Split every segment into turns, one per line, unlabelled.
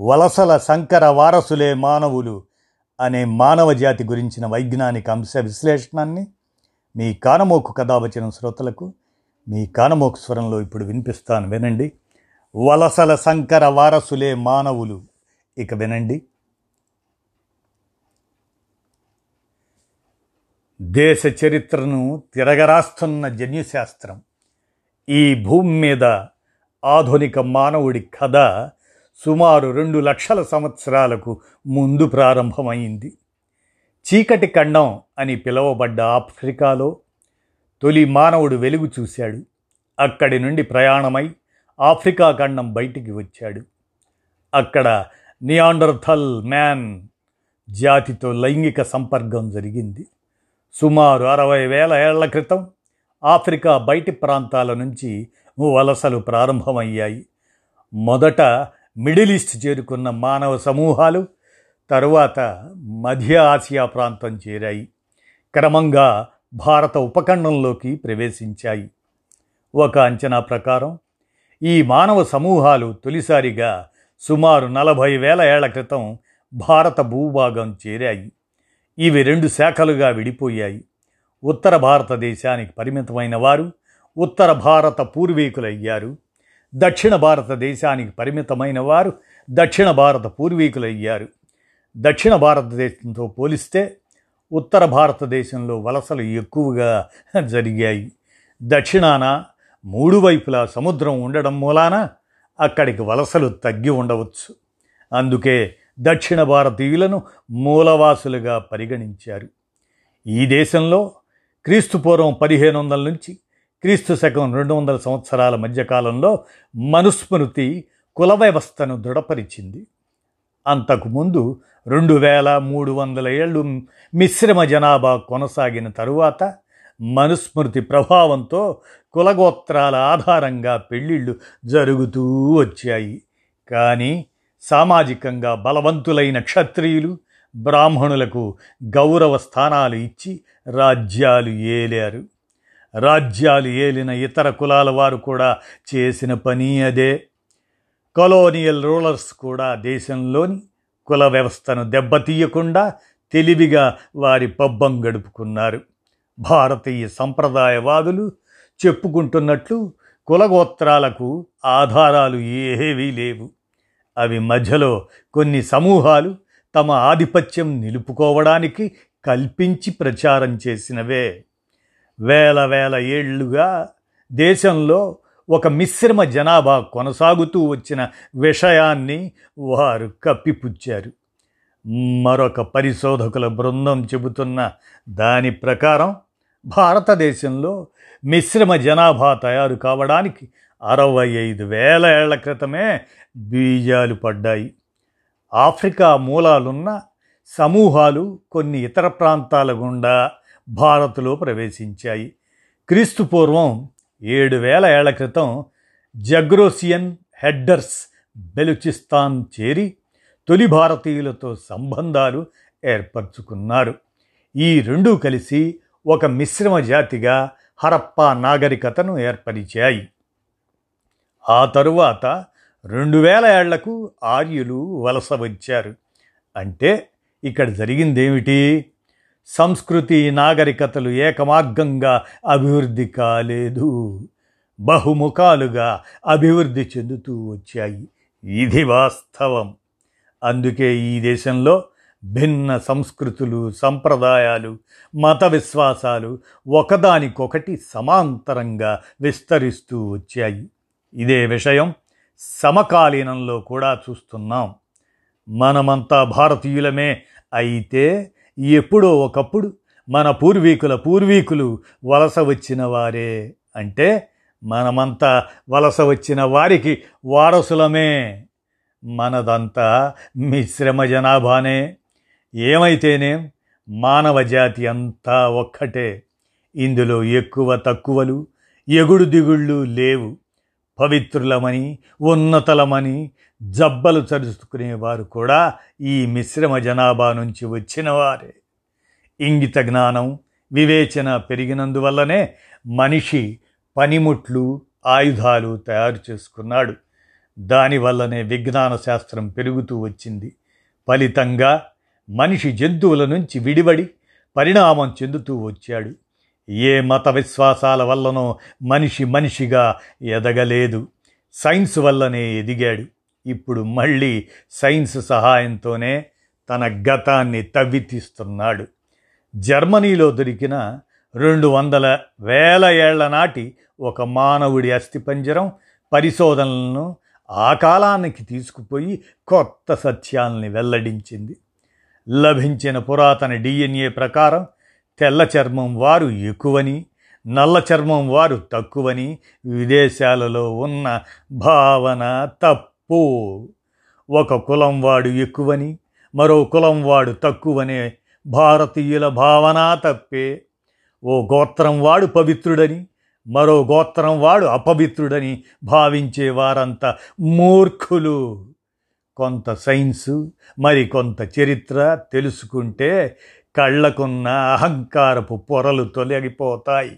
వలసల సంకర వారసులే మానవులు అనే మానవ జాతి గురించిన వైజ్ఞానిక అంశ విశ్లేషణాన్ని మీ కానమోకు కథావచనం శ్రోతలకు మీ కానమోకు స్వరంలో ఇప్పుడు వినిపిస్తాను. వినండి. వలసల సంకర వారసులే మానవులు. ఇక వినండి. దేశ చరిత్రను తిరగరాస్తున్న జన్యుశాస్త్రం ఈ భూమి మీద ఆధునిక మానవుడి కథ సుమారు రెండు లక్షల సంవత్సరాలకు ముందు ప్రారంభమైంది. చీకటి ఖండం అని పిలువబడ్డ ఆఫ్రికాలో తొలి మానవుడు వెలుగు చూశాడు. అక్కడి నుండి ప్రయాణమై ఆఫ్రికా ఖండం బయటికి వచ్చాడు. అక్కడ నియాండర్థల్ మ్యాన్ జాతితో లైంగిక సంపర్కం జరిగింది. సుమారు అరవై వేల ఏళ్ళ క్రితం ఆఫ్రికా బయటి ప్రాంతాల నుంచి వలసలు ప్రారంభమయ్యాయి. మొదట మిడిల్ ఈస్ట్ చేరుకున్న మానవ సమూహాలు తరువాత మధ్య ఆసియా ప్రాంతం చేరాయి. క్రమంగా భారత ఉపఖండంలోకి ప్రవేశించాయి. ఒక అంచనా ప్రకారం ఈ మానవ సమూహాలు తొలిసారిగా సుమారు నలభై వేల ఏళ్ళ క్రితం భారత భూభాగం చేరాయి. ఇవి రెండు శాఖలుగా విడిపోయాయి. ఉత్తర భారతదేశానికి పరిమితమైన వారు ఉత్తర భారత పూర్వీకులయ్యారు. దక్షిణ భారతదేశానికి పరిమితమైన వారు దక్షిణ భారత పూర్వీకులయ్యారు. దక్షిణ భారతదేశంతో పోలిస్తే ఉత్తర భారతదేశంలో వలసలు ఎక్కువగా జరిగాయి. దక్షిణాన మూడు వైపులా సముద్రం ఉండడం మూలాన అక్కడికి వలసలు తగ్గి ఉండవచ్చు. అందుకే దక్షిణ భారతీయులను మూలవాసులుగా పరిగణించారు. ఈ దేశంలో క్రీస్తుపూర్వం పదిహేను వందల నుంచి క్రీస్తు శకం రెండు వందల సంవత్సరాల మధ్యకాలంలో మనుస్మృతి కుల వ్యవస్థను దృఢపరిచింది. అంతకుముందు రెండు వేల మూడు వందల ఏళ్ళు మిశ్రమ జనాభా కొనసాగిన తరువాత మనుస్మృతి ప్రభావంతో కులగోత్రాల ఆధారంగా పెళ్ళిళ్ళు జరుగుతూ వచ్చాయి. కానీ సామాజికంగా బలవంతులైన క్షత్రియులు బ్రాహ్మణులకు గౌరవ స్థానాలు ఇచ్చి రాజ్యాలు ఏలారు. రాజ్యాలు ఏలిన ఇతర కులాల వారు కూడా చేసిన పని అదే. కొలోనియల్ రూలర్స్ కూడా దేశంలోని కుల వ్యవస్థను దెబ్బతీయకుండా తెలివిగా వారి పబ్బం గడుపుకున్నారు. భారతీయ సంప్రదాయవాదులు చెప్పుకుంటున్నట్లు కులగోత్రాలకు ఆధారాలు ఏవీ లేవు. అవి మధ్యలో కొన్ని సమూహాలు తమ ఆధిపత్యం నిలుపుకోవడానికి కల్పించి ప్రచారం చేసినవే. వేల వేల ఏళ్ళుగా దేశంలో ఒక మిశ్రమ జనాభా కొనసాగుతూ వచ్చిన విషయాన్ని వారు కప్పిపుచ్చారు. మరొక పరిశోధకుల బృందం చెబుతున్న దాని ప్రకారం భారతదేశంలో మిశ్రమ జనాభా తయారు కావడానికి అరవై ఐదు వేల ఏళ్ళ క్రితమే బీజాలు పడ్డాయి. ఆఫ్రికా మూలాలున్న సమూహాలు కొన్ని ఇతర ప్రాంతాల గుండా భారత్లో ప్రవేశించాయి. క్రీస్తు పూర్వం ఏడు వేల ఏళ్ళ క్రితం జగ్రోసియన్ హెడ్డర్స్ బెలుచిస్తాన్ చేరి తొలి భారతీయులతో సంబంధాలు ఏర్పరచుకున్నారు. ఈ రెండూ కలిసి ఒక మిశ్రమ జాతిగా హరప్పా నాగరికతను ఏర్పరిచాయి. ఆ తరువాత రెండు వేల ఏళ్ళకు ఆర్యులు వలస వచ్చారు. అంటే ఇక్కడ జరిగిందేమిటి? సంస్కృతి నాగరికతలు ఏకమార్గంగా అభివృద్ధి కాలేదు. బహుముఖాలుగా అభివృద్ధి చెందుతూ వచ్చాయి. ఇది వాస్తవం. అందుకే ఈ దేశంలో భిన్న సంస్కృతులు సంప్రదాయాలు మత విశ్వాసాలు ఒకదానికొకటి సమాంతరంగా విస్తరిస్తూ వచ్చాయి. ఇదే విషయం సమకాలీనంలో కూడా చూస్తున్నాం. మనమంతా భారతీయులమే అయితే ఎప్పుడో ఒకప్పుడు మన పూర్వీకుల పూర్వీకులు వలస వచ్చిన వారే. అంటే మనమంతా వలస వచ్చిన వారికి వారసులమే. మనదంతా మిశ్రమ జనాభానే. ఏమైతేనేం మానవ జాతి అంతా ఒక్కటే. ఇందులో ఎక్కువ తక్కువలు ఎగుడు దిగుళ్ళు లేవు. పవిత్రులమని ఉన్నతలమని జబ్బలు చరుచుకునేవారు కూడా ఈ మిశ్రమ జనాభా నుంచి వచ్చినవారే. ఇంగిత జ్ఞానం వివేచన పెరిగినందువల్లనే మనిషి పనిముట్లు ఆయుధాలు తయారు చేసుకున్నాడు. దానివల్లనే విజ్ఞాన శాస్త్రం పెరుగుతూ వచ్చింది. ఫలితంగా మనిషి జంతువుల నుంచి విడివడి పరిణామం చెందుతూ వచ్చాడు. ఏ మత విశ్వాసాల వల్లనో మనిషి మనిషిగా ఎదగలేదు. సైన్స్ వల్లనే ఎదిగాడు. ఇప్పుడు మళ్ళీ సైన్స్ సహాయంతోనే తన గతాన్ని తవ్వితీస్తున్నాడు. జర్మనీలో దొరికిన రెండు వందల వేల ఏళ్ళ నాటి ఒక మానవుడి అస్థిపంజరం పరిశోధనలను ఆ కాలానికి తీసుకుపోయి కొత్త సత్యాల్ని వెల్లడించింది. లభించిన పురాతన డిఎన్ఏ ప్రకారం తెల్ల చర్మం వారు ఎక్కువని నల్ల చర్మం వారు తక్కువని విదేశాలలో ఉన్న భావన తప్పు. పో ఒక కులం వాడు ఎక్కువని మరో కులం వాడు తక్కువనే. భారతీయుల భావన తప్పే. ఓ గోత్రం వాడు పవిత్రుడని మరో గోత్రం వాడు అపవిత్రుడని భావించే వారంతా మూర్ఖులు. కొంత సైన్సు మరి కొంత చరిత్ర తెలుసుకుంటే కళ్ళకున్న అహంకారపు పొరలు తొలగిపోతాయి.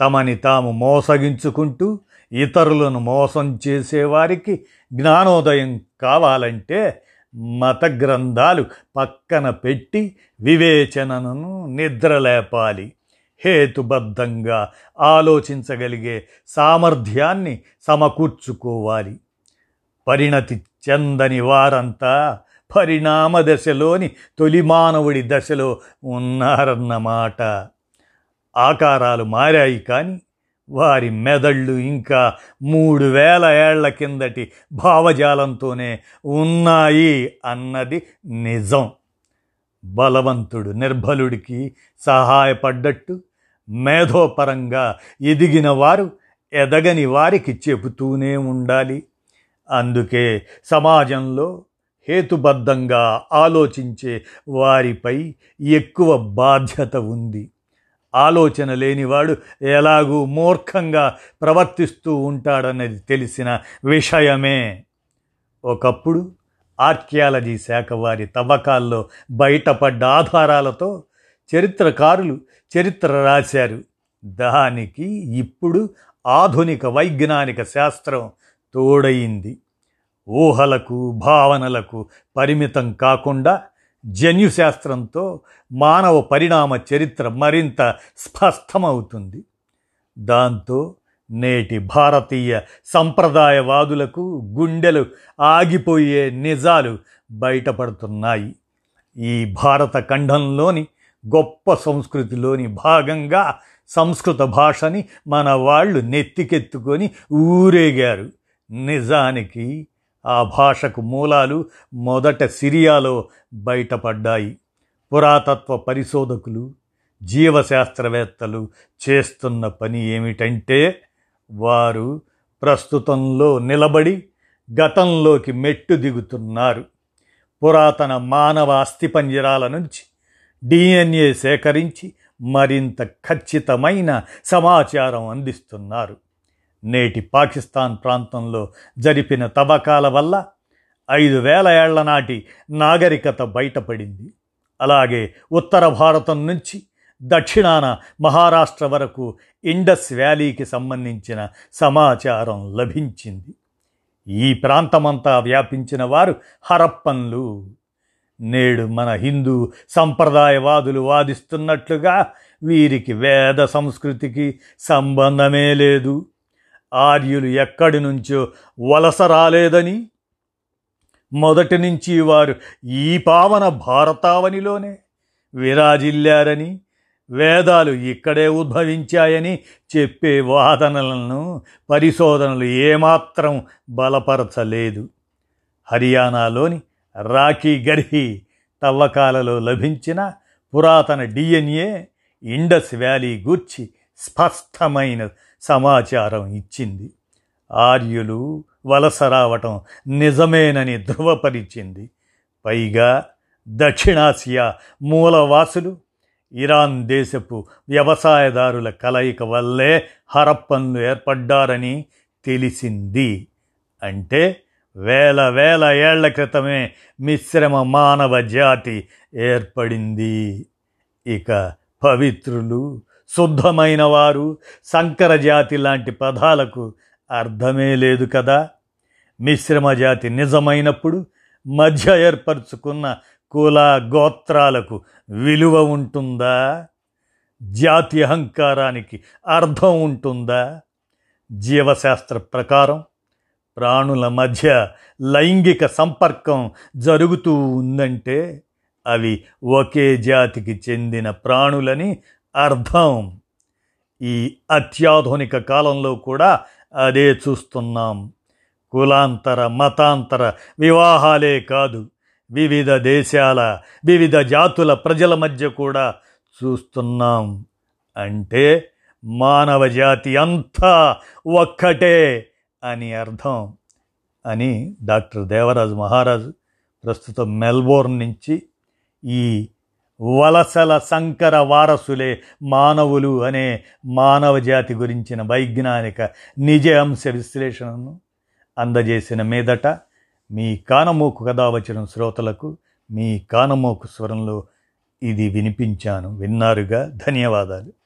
తమని తాము మోసగించుకుంటూ ఇతరులను మోసం చేసేవారికి జ్ఞానోదయం కావాలంటే మత గ్రంథాలు పక్కన పెట్టి వివేచనను నిద్రలేపాలి. హేతుబద్ధంగా ఆలోచించగలిగే సామర్థ్యాన్ని సమకూర్చుకోవాలి. పరిణతి చెందని వారంతా పరిణామ దశలోని తొలి మానవుడి దశలో ఉన్నారన్నమాట. ఆకారాలు మారాయి కానీ వారి మెదళ్ళు ఇంకా మూడు వేల ఏళ్ళ కిందటి భావజాలంతోనే ఉన్నాయి అన్నది నిజం. బలవంతుడు నిర్బలుడికి సహాయపడ్డట్టు మేధోపరంగా ఎదిగిన వారు ఎదగని వారికి చెబుతూనే ఉండాలి. అందుకే సమాజంలో హేతుబద్ధంగా ఆలోచించే వారిపై ఎక్కువ బాధ్యత ఉంది. ఆలోచన లేనివాడు ఎలాగూ మూర్ఖంగా ప్రవర్తిస్తూ ఉంటాడన్నది తెలిసిన విషయమే. ఒకప్పుడు ఆర్కియాలజీ శాఖ వారి తవ్వకాల్లో బయటపడ్డ ఆధారాలతో చరిత్రకారులు చరిత్ర రాశారు. దానికి ఇప్పుడు ఆధునిక వైజ్ఞానిక శాస్త్రం తోడయింది. ఊహలకు భావనలకు పరిమితం కాకుండా జన్యుశాస్త్రంతో మానవ పరిణామ చరిత్ర మరింత స్పష్టమవుతుంది. దాంతో నేటి భారతీయ సంప్రదాయవాదులకు గుండెలు ఆగిపోయే నిజాలు బయటపడుతున్నాయి. ఈ భారత ఖండంలోని గొప్ప సంస్కృతిలోని భాగంగా సంస్కృత భాషని మన వాళ్ళు నెత్తికెత్తుకొని ఊరేగారు. నిజానికి ఆ భాషకు మూలాలు మొదట సిరియాలో బయటపడ్డాయి. పురాతత్వ పరిశోధకులు జీవశాస్త్రవేత్తలు చేస్తున్న పని ఏమిటంటే వారు ప్రస్తుతంలో నిలబడి గతంలోకి మెట్టు దిగుతున్నారు. పురాతన మానవ అస్థిపంజరాల నుంచి డిఎన్ఏ సేకరించి మరింత ఖచ్చితమైన సమాచారం అందిస్తున్నారు. నేటి పాకిస్తాన్ ప్రాంతంలో జరిపిన తవ్వకాల వల్ల ఐదు వేల ఏళ్ళ నాటి నాగరికత బయటపడింది. అలాగే ఉత్తర భారతం నుంచి దక్షిణాన మహారాష్ట్ర వరకు ఇండస్ వ్యాలీకి సంబంధించిన సమాచారం లభించింది. ఈ ప్రాంతమంతా వ్యాపించిన వారు హరప్పన్లు. నేడు మన హిందూ సంప్రదాయవాదులు వాదిస్తున్నట్లుగా వీరికి వేద సంస్కృతికి సంబంధమే లేదు. ఆర్యులు ఎక్కడి నుంచో వలస రాలేదని? మొదటి నుంచి వారు ఈ పావన భారతావనిలోనే విరాజిల్లారని వేదాలు ఇక్కడే ఉద్భవించాయని చెప్పే వాదనలను పరిశోధనలు ఏమాత్రం బలపరచలేదు. హర్యానాలోని రాఖీ గర్హి తవ్వకాలలో లభించిన పురాతన డిఎన్ఏ ఇండస్ వ్యాలీ గూర్చి స్పష్టమైన సమాచారం ఇచ్చింది. ఆర్యులు వలస రావటం నిజమేనని ధృవపరిచింది. పైగా దక్షిణాసియా మూలవాసులు ఇరాన్ దేశపు వ్యవసాయదారుల కలయిక వల్లే హరప్పన్లు ఏర్పడ్డారని తెలిసింది. అంటే వేల వేల ఏళ్ళ క్రితమే మిశ్రమ మానవ జాతి ఏర్పడింది. ఇక పవిత్రులు శుద్ధమైన వారు సంకర జాతి లాంటి పదాలకు అర్థమే లేదు కదా. మిశ్రమ జాతి నిజమైనప్పుడు మధ్య ఏర్పరచుకున్న కుల గోత్రాలకు విలువ ఉంటుందా? జాతి అహంకారానికి అర్థం ఉంటుందా? జీవశాస్త్ర ప్రకారం ప్రాణుల మధ్య లైంగిక సంపర్కం జరుగుతూ ఉందంటే అవి ఒకే జాతికి చెందిన ప్రాణులని అర్థం. ఈ అత్యాధునిక కాలంలో కూడా అదే చూస్తున్నాం. కులాంతర మతాంతర వివాహాలే కాదు వివిధ దేశాల వివిధ జాతుల ప్రజల మధ్య కూడా చూస్తున్నాం. అంటే మానవ జాతి అంతా ఒక్కటే అని అర్థం. అని డాక్టర్ దేవరాజు మహారాజు ప్రస్తుతం మెల్బోర్న్ నుంచి ఈ వలసల సంకర వారసులే మానవులు అనే మానవ జాతి గురించిన వైజ్ఞానిక నిజ అంశ విశ్లేషణను అందజేసిన మీదట మీ కానమోకు కథ వచ్చిన శ్రోతలకు మీ కానమోకు స్వరంలో ఇది వినిపించాను. విన్నారుగా? ధన్యవాదాలు.